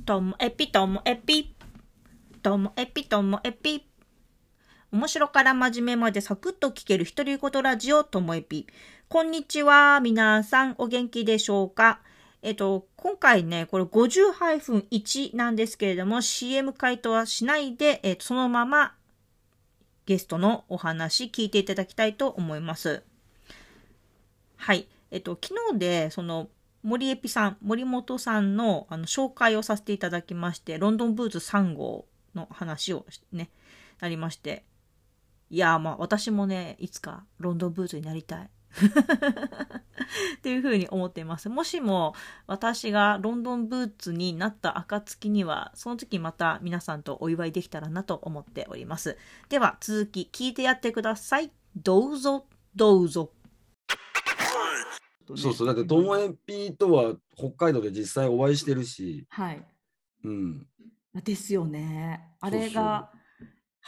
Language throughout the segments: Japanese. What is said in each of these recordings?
ともエピともエピ。ともエピともエピ。面白から真面目までサクッと聞ける独り言ラジオともエピ。こんにちは。皆さんお元気でしょうか？えっと、今回ね、これ50-1なんですけれども、CM 回答はしないで、えっと、そのままゲストのお話聞いていただきたいと思います。はい。えっと、昨日で、その、森エピさん、森本さんのあの紹介をさせていただきまして、ロンドンブーツ3号の話をね、なりまして。いやーまあ私もね、いつかロンドンブーツになりたい。っていうふうに思っています。もしも私がロンドンブーツになった暁には、その時また皆さんとお祝いできたらなと思っております。では続き聞いてやってください。どうぞ、どうぞ。そうそう、だって、ともえぴとは北海道で実際お会いしてるし、はい。うん、ですよね。あれが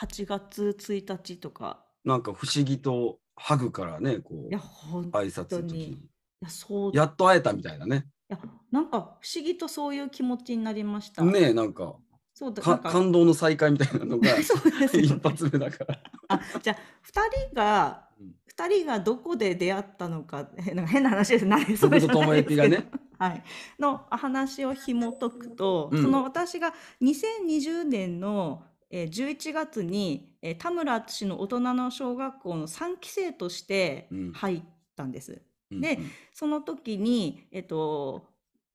8月1日とか。なんか不思議とハグからね、こいや、う、本挨拶当に。いの時に、や、そう。いやっと会えたみたいなね。や、なんか不思議とそういう気持ちになりました。ねえ、なんか、そうだ。感動の再会みたいなのが そうです一発目だから。あ、じゃあ、2人がうん、二人がどこで出会ったのか、えなんか変な話です。ない僕とともえぴが。それじゃないですね。はい。の話を紐解くと、うんその私が2020年のえー11月に、えー田村淳の大人の小学校の3期生としてうん入ったんです。うんでその時に、えっと、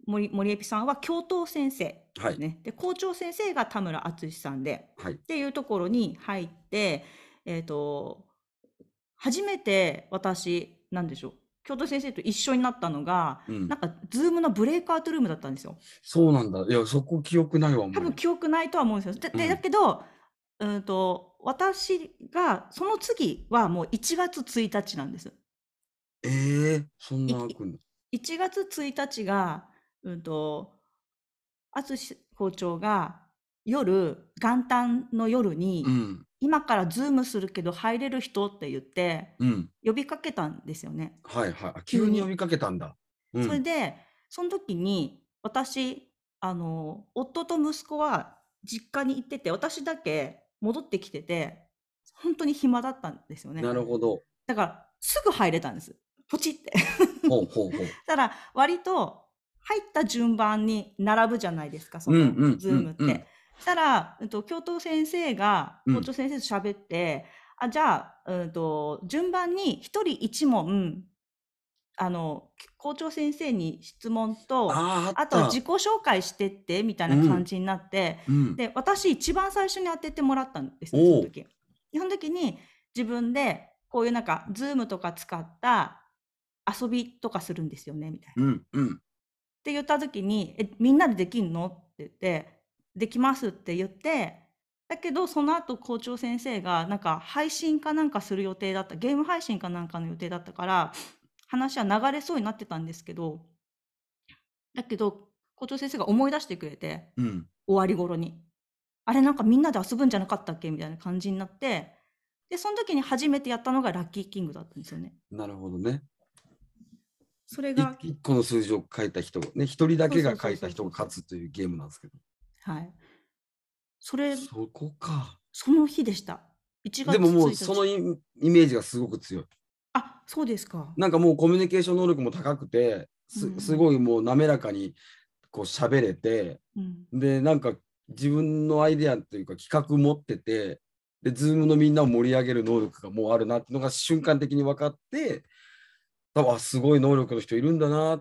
森森エピさんは教頭先生はい、ね、で校長先生が田村淳さんではいっ。ていうところに入って、えっと、初めて私なんでしょう教頭先生と一緒になったのが、うんなんかズームのブレイクアウトルームだったんですよ。そうなんだ。いや、そこ記憶ないわ、多分記憶ないとは思うんですよ。ででうんだけど、うんと私がその次はもう1月1日なんです。ええそんな来んの。1月1日が、うんと、淳校長が夜、元旦の夜に、うん、今からズームするけど入れる人って言って、うん。呼びかけたんですよね。はいはい。あ急に急に呼びかけたんだ。うん、それで、その時に私、あの、夫と息子は実家に行ってて、私だけ戻ってきてて、本当に暇だったんですよね。なるほど。だから、すぐ入れたんです。ポチって。ほうほうほう。ただ割と入った順番に並ぶじゃないですかそのうんうんズームって。うんうんしたら、うんと、教頭先生がうん校長先生と喋って、あじゃあ、うんと、順番に一人一問あの校長先生に質問とあ。と自己紹介してってみたいな感じになって、うん、で私一番最初に当ててもらったんですその時。でその時に自分でこういうなんかズームとか使った遊びとかするんですよねみたいな。うん、うん。って言った時に「えみんなでできんの?」って言って「できます」って言ってだけどその後校長先生がなんか配信かなんかする予定だったゲーム配信かなんかの予定だったから話は流れそうになってたんですけどだけど校長先生が思い出してくれてうん。終わり頃にあれなんかみんなで遊ぶんじゃなかったっけ？みたいな感じになってでその時に初めてやったのがラッキーキングだったんですよね。なるほどね。いそれが一個の数字を書いた人がね、一人だけが書いた人が勝つというゲームなんですけど。はいそれそこか。その日でした。1月でももう1日そのイイメージがすごく強い。あ、そうですか。なんかもうコミュニケーション能力も高くて、すうんすごいもう滑らかにこう喋れて、うん。で、なんか自分のアイデアというか企画持ってて、で、ズームのみんなを盛り上げる能力がもうあるなっていうのが瞬間的に分かって、多分あすごい能力の人いるんだな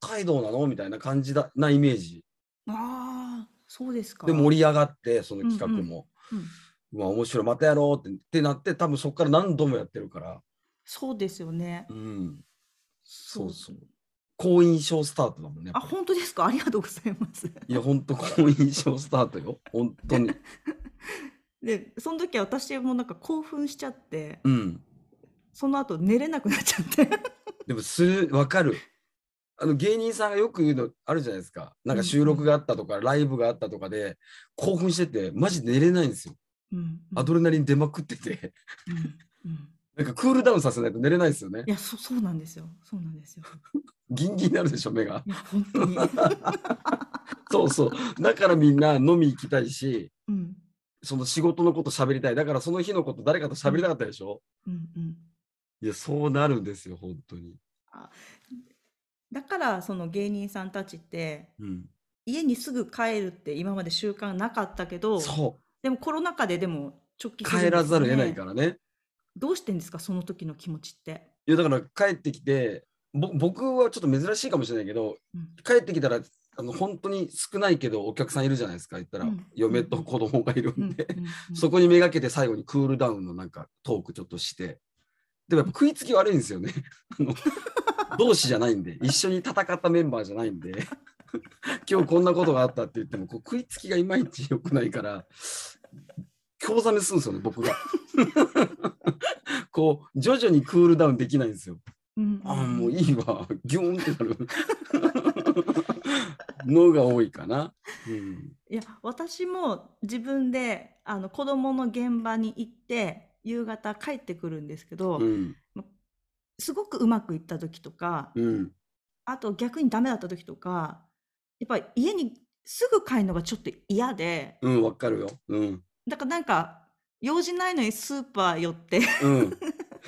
北海道なの？みたいな感じだなイメージ。ああ、そうですか。で、盛り上がって、その企画うんうんも。うんうわ、面白い、またやろうってってなって、多分そこから何度もやってるから。そうですよね。うん。そうそそうう。好印象スタートだもんね。やあ、本当ですか？ありがとうございます。いや、本当好印象スタートよ。本当に。で、その時は私もなんか興奮しちゃって、うん。その後寝れなくなっちゃって。でも、する、わかる。あの芸人さんがよく言うのあるじゃないですか。なんか収録があったとか、ライブがあったとかで、興奮してて、マジ寝れないんですよ。うん。アドレナリン出まくってて。うんうんなんかクールダウンさせないと寝れないですよねい。やそそうなんですよそうなんですよギンギンになるでしょ、目が。本当に そうそう。だからみんな飲み行きたいし、うんその仕事のこと喋りたい。だからその日のこと誰かと喋りたかったでしょ、うんうんいや、そうなるんですよ、本当に。だからその芸人さんたちってうん。家にすぐ帰るって今まで習慣なかったけどそう。でもコロナ禍ででも直帰するんですよ帰らざるを得ないねからね。どうしてんですかその時の気持ちって？いや、だから帰ってきて、ぼ僕はちょっと珍しいかもしれないけど、うん帰ってきたら、あの本当に少ないけどお客さんいるじゃないですか、言ったら、うん嫁と子供がいるうんんで、うんうんそこにめがけて最後にクールダウンのなんかトークちょっとして、でもやっぱ食いつき悪いんですよね。あの同志じゃないんで、一緒に戦ったメンバーじゃないんで、今日こんなことがあったって言っても、こう食いつきがいまいち良くないから、興ざめするんですよね、僕が。こう、徐々にクールダウンできないんですよ。うんああ、もういいわ、ギューンってなるのが多いかな。うん、いや私も自分であの子供の現場に行って夕方帰ってくるんですけど、うん、すごくうまくいった時とか、うん、あと逆にダメだった時とかやっぱり家にすぐ帰るのがちょっと嫌でうん、わかるよ。うん、だからなんか用事ないのにスーパー寄ってうん。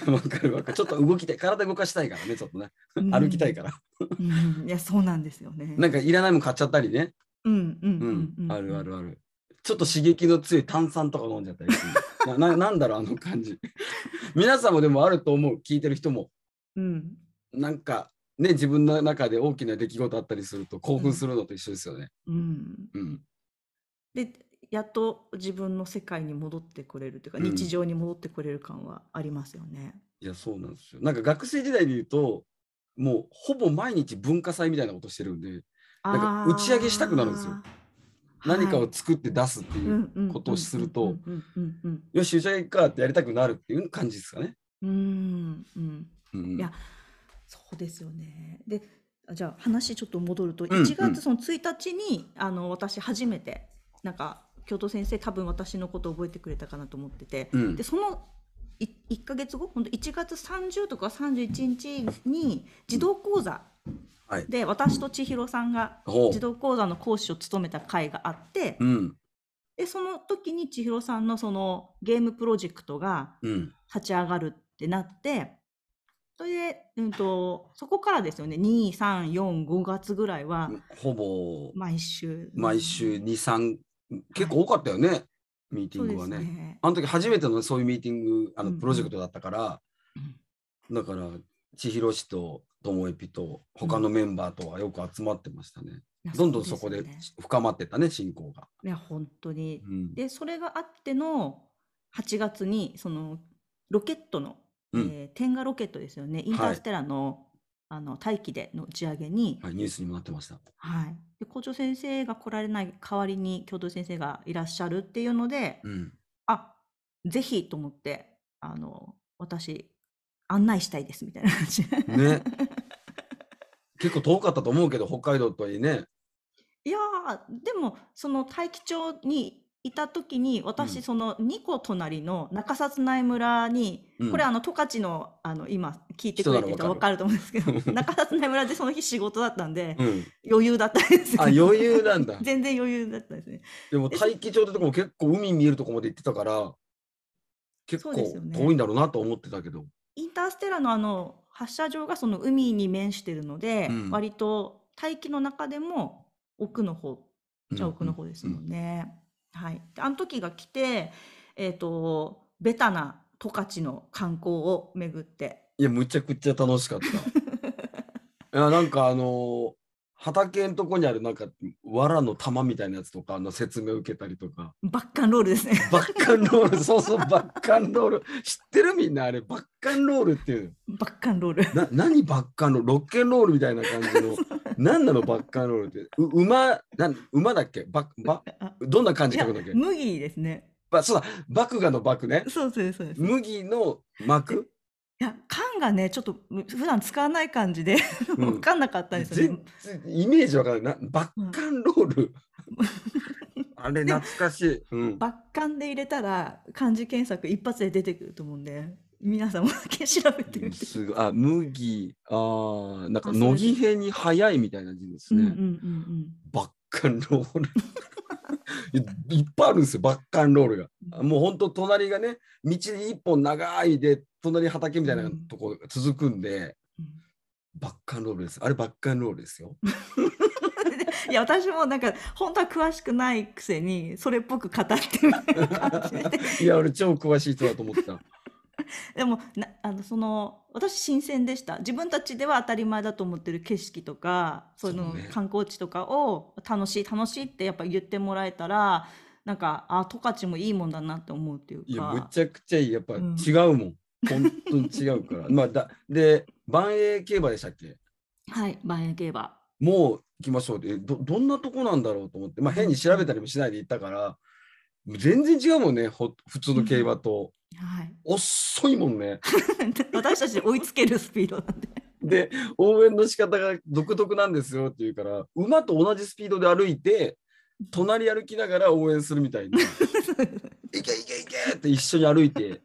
わかるわかる。ちょっと動きたい。体動かしたいからね、ちょっとね。歩きたいから。うん、いやそうなんですよね。なんかいらないもん買っちゃったりね。うんうんううんん、あるあるある。ちょっと刺激の強い炭酸とか飲んじゃったりするなな。なんだろう、あの感じ。皆さんもでもあると思う。聞いてる人も。うんなんか、ね、自分の中で大きな出来事あったりすると興奮するのと一緒ですよね。うん、うん。でやっと自分の世界に戻ってこれるというか、うん日常に戻ってこれる感はありますよね。いや、そうなんですよ。なんか学生時代で言うと、もうほぼ毎日文化祭みたいなことしてるんで、なんか打ち上げしたくなるんですよ何かはい。を作って出すっていう、ことをするとよし、打ち上げかってやりたくなるっていう感じですかね。うんうん。いやそうですよね。であじゃあ話ちょっと戻ると、ん1月その1日にあの私初めてなんか教頭先生多分私のこと覚えてくれたかなと思ってて、うん。でそのい1ヶ月後本当1月30とか31日に児童講座はい。で私と千尋さんがほう児童講座の講師を務めた会があって、うん。でその時に千尋さんのそのゲームプロジェクトがうん。立ち上がるってなってそれで、うん、とそこからですよね2345月ぐらいはほぼ毎週毎週2、3、結構多かったよね、ミーティングはね。ねあの時初めてのそういうミーティング、あのプロジェクトだったから、だから、千尋氏とともえぴと他のメンバーとはよく集まってましたね。いやどんどんそこで深まってったね、進行が。いや本当にうん。でそれがあっての8月にそのロケットの、うんえー天下ロケットですよねインターステラの,、あの大気での打ち上げに、はい、ニュースにもなってました。はい、で校長先生が来られない代わりに教頭先生がいらっしゃるっていうので、うん。あぜひと思ってあの私案内したいですみたいな感じでね結構遠かったと思うけど、北海道とはいえね。いやーでもその大樹町にいた時にうん私その2個隣の中札内村に、うんこれあの十勝のあの今聞いてくれてる人分かると思うんですけど 中札内村でその日仕事だったんで、うん。余裕だったんですよあ、余裕なんだ。全然余裕だったんですねでも大気町ってとこも結構海見えるとこまで行ってたから、結構遠いんだろうなと思ってたけど。インターステラのあの発射場がその海に面してるので、うん。割と大気の中でも奥の方じゃあ奥の方ですもうん。んね。はい、であの時が来て、えー、とベタな十勝の観光を巡って。いや、むちゃくちゃ楽しかった。いや、なんかあのー畑のとこにあるなんか、藁の玉みたいなやつとかの説明を受けたりとか、バッカンロールですね。バッカンロール、そうそう、バッカンロール。知ってるみんなあれ、バッカンロールっていう。バッカンロール。な、何バッカンロール？ロッケンロールみたいな感じの。何なのバッカンロールって？う馬、なん馬だっけ？ババあどんな感じ書くんだっけ麦ですね。ばそうだ、麦芽の麦ね。そうそうそう麦の膜？や缶がねちょっとむ普段使わない感じで うん分かんなかったんですよね全。然イメージわからない。なバッカンロール。あれ懐かしい。うん。バッカンで入れたら漢字検索一発で出てくると思うんで。皆さんもだけ調べてみて。すごいあ麦あーなんかあそうです乃木編に早いみたいな字ですんうんうんバッカンロールい いっぱいあるんですよバッカンロールが。うんもう本当隣がね道に一本長いで隣畑みたいなうんとこ続くんで、うんバッカンロールです。あれバッカンロールですよ。いや私もなんか本当は詳しくないくせにそれっぽく語ってみたいな感じで いや俺超詳しい人だと思ってた。でもなあのその私新鮮でした。自分たちでは当たり前だと思ってる景色とかそういうのそうね。観光地とかを楽しい楽しいってやっぱ言ってもらえたらなんかあ十勝もいいもんだなって思うっていういやむかちゃくちゃいい。やっぱうん。違うもん。本当に違うから。まあだで万栄競馬でしたっけ？はい万円競馬。もう行きましょう。ってどどんなとこなんだろうと思って、まあ、変に調べたりもしないで行ったから、全然違うもんねほ普通の競馬と、はい。遅いもんね。私たちで追いつけるスピードなんで。で応援の仕方が独特なんですよって言うから馬と同じスピードで歩いて隣歩きながら応援するみたいに「いけいけいけ!」って一緒に歩いて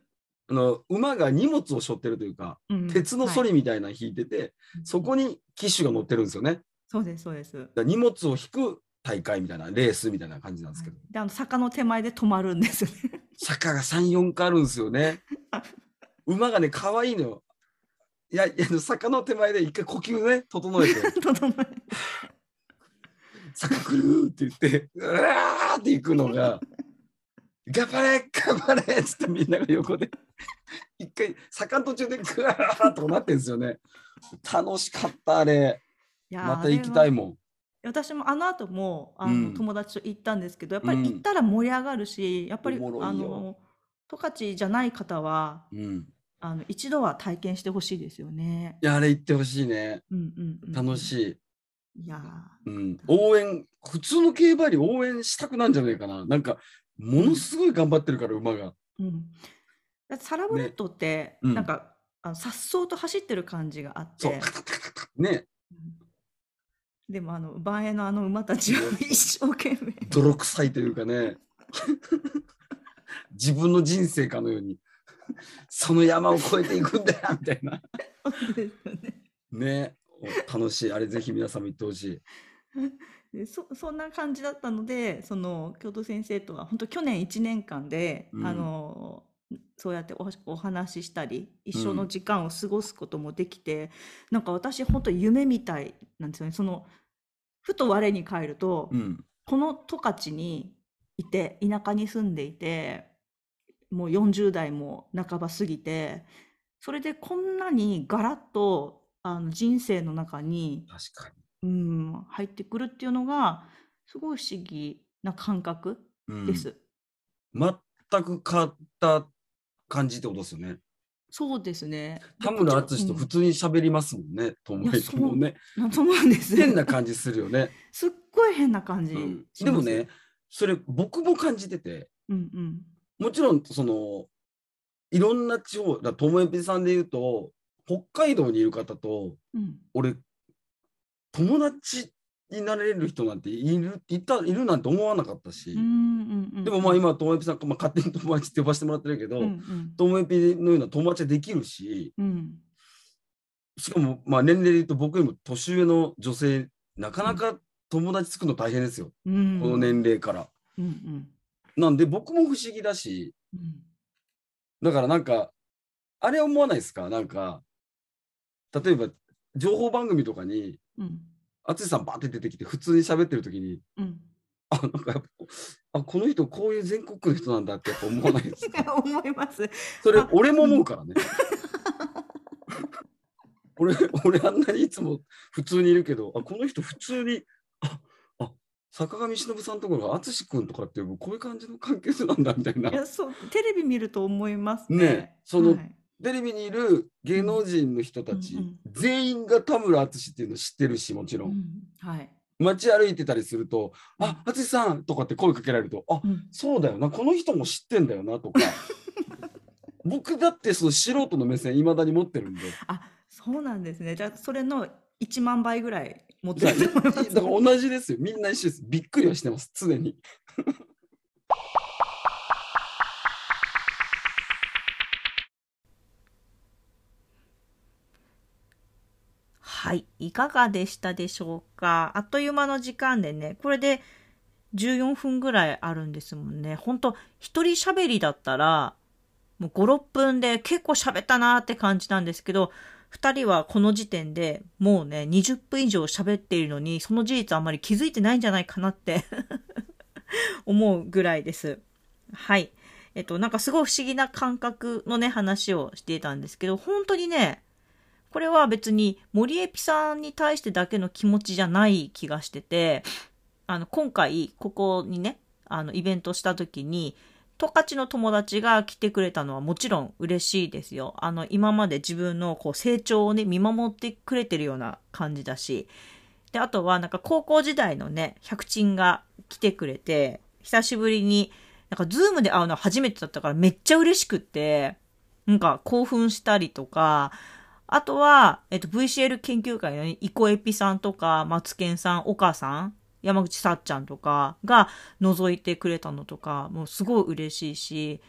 あの馬が荷物を背負ってるというかうん。鉄のはいソリみたいなの引いてて、そこに騎手が乗ってるんですよね。そうですそうです。荷物を引く大会みたいなレースみたいな感じなんですけど、であの坂の手前で止まるんですよね坂が3、4回あるんですよね。馬がね、可愛いのよ。いや、いや坂の手前で一回呼吸ね、整えて、整え坂来るって言って、うわーって行くのが、頑張れ頑張れっつってみんなが横で、一回坂の途中でグワーっとなってんですよね。楽しかった、あれ。また行きたいもん。私もあの後もあの、うん友達と行ったんですけどやっぱりうん行ったら盛り上がるし、やっぱりおもろいよあの十勝じゃない方はうん。あの一度は体験してほしいですよね。いや、あれ行ってほしいね。うんうんうん、楽しい。い。いやうん、応援、普通の競馬より応援したくなんじゃないかな。なんか、ものすごい頑張ってるから、馬が。ーうん、だってサラブレッドって、うんなんかあの颯爽と走ってる感じがあっそうて、、ね、うんでもあの万栄のあの馬たちは一生懸命泥臭いというかね、自分の人生かのように、その山を越えていくんだよ、みたいな。ね。楽しい。あれ、ぜひ皆さんも行ってほしい。でそそんな感じだったのでその京都先生とは本当去年1年間で、うんあのそうやっておお話ししたり一緒うんの時間を過ごすこともできて、なんか私本当夢みたいなんですよねそのふと我に返ると、うん。この十勝にいて田舎に住んでいてもう40代も半ば過ぎてそれでこんなにガラッとあの人生の中に確かうん、入ってくるっていうのがすごい不思議な感覚に。うんです。全く変わった感じってことですよね。そうですね。で田村淳と普通に喋りますもんね、と思いもね。うんそうなんです。変な感じするよね。すっごい変な感じうん。でもね、それ僕も感じてて、うんうん。もちろんそのいろんな地方だともえぴさんで言うと北海道にいる方とうん俺友達になれる人なんているいたいるなんて思わなかったし。でもまあ今ともえぴさん、まあ、勝手に友達って呼ばせてもらってるけど、ともえぴのような友達はできるしうんしかもまあ年齢で言うと僕よりも年上の女性なかなか友達作るの大変ですよ、うん。この年齢から。うんうんなんで僕も不思議だしうん。だからなんか、あれ思わないですか？なんか、例えば情報番組とかに、うん淳さんバーって出てきて普通に喋ってる時に、うん。あ、なんかやっぱ、あ、この人こういう全国区の人なんだってやっぱ思わないですか？思います。それあ、俺も思うからね。俺、俺あんなにいつも普通にいるけど、あ、この人普通に、あ、あ、坂上忍さんところが淳君とかってこういう感じの関係性なんだみたいな。いやそうテレビ見ると思いますね。ねそのはいテレビにいる芸能人の人たち、うんうん全員が田村淳っていうの知ってるしもちろん、うんはい。街歩いてたりすると「うん。あ淳さん!」とかって声かけられると「あうん。そうだよなこの人も知ってんだよな」とか。僕だってその素人の目線いまだに持ってるんで。あ、そうなんですね。じゃあそれの1万倍ぐらい持ってだると思います。から同じですよ。みんな一緒です。びっくりはしてます。常にはい。いかがでしたでしょうか？あっという間の時間でね、これで14分ぐらいあるんですもんね。ほんと、一人喋りだったら、もう5、6分で結構喋ったなーって感じなんですけど、二人はこの時点でもうね、20分以上喋っているのに、その事実あんまり気づいてないんじゃないかなって 思うぐらいです。はい。えっと、なんかすごい不思議な感覚のね、話をしていたんですけど、本当にね、これは別に森エピさんに対してだけの気持ちじゃない気がしてて、あの、今回、ここにね、あの、イベントした時に、十勝の友達が来てくれたのはもちろん嬉しいですよ。あの、今まで自分のこう成長をね、見守ってくれてるような感じだし。で、あとはなんか高校時代のね、百鎮が来てくれて、久しぶりに、なんかズームで会うのは初めてだったからめっちゃ嬉しくって、なんか興奮したりとか、あとは、えっと、VCL 研究会の、ね、イコエピさんとか、マツケンさん、岡さん、山口さっちゃんとかが覗いてくれたのとか、もうすごい嬉しいし、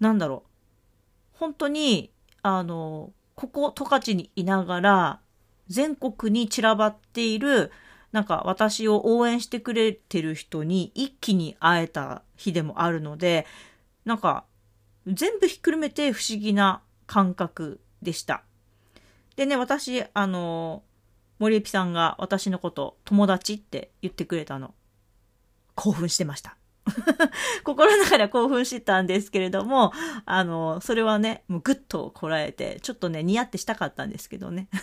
なんだろう。本当に、あの、ここ、十勝にいながら、全国に散らばっている、なんか私を応援してくれてる人に一気に会えた日でもあるので、なんか全部ひっくるめて不思議な感覚でした。でね、私、あの、森エピさんが私のこと友達って言ってくれたの。興奮してました。心の中では興奮してたんですけれども、あの、それはね、もうぐっとこらえて、ちょっとね、似合ってしたかったんですけどね。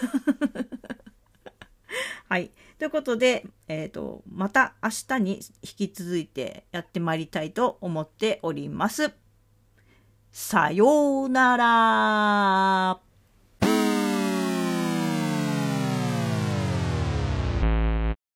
はい。ということで、えっ、ー、と、また明日に引き続いてやってまいりたいと思っております。さようなら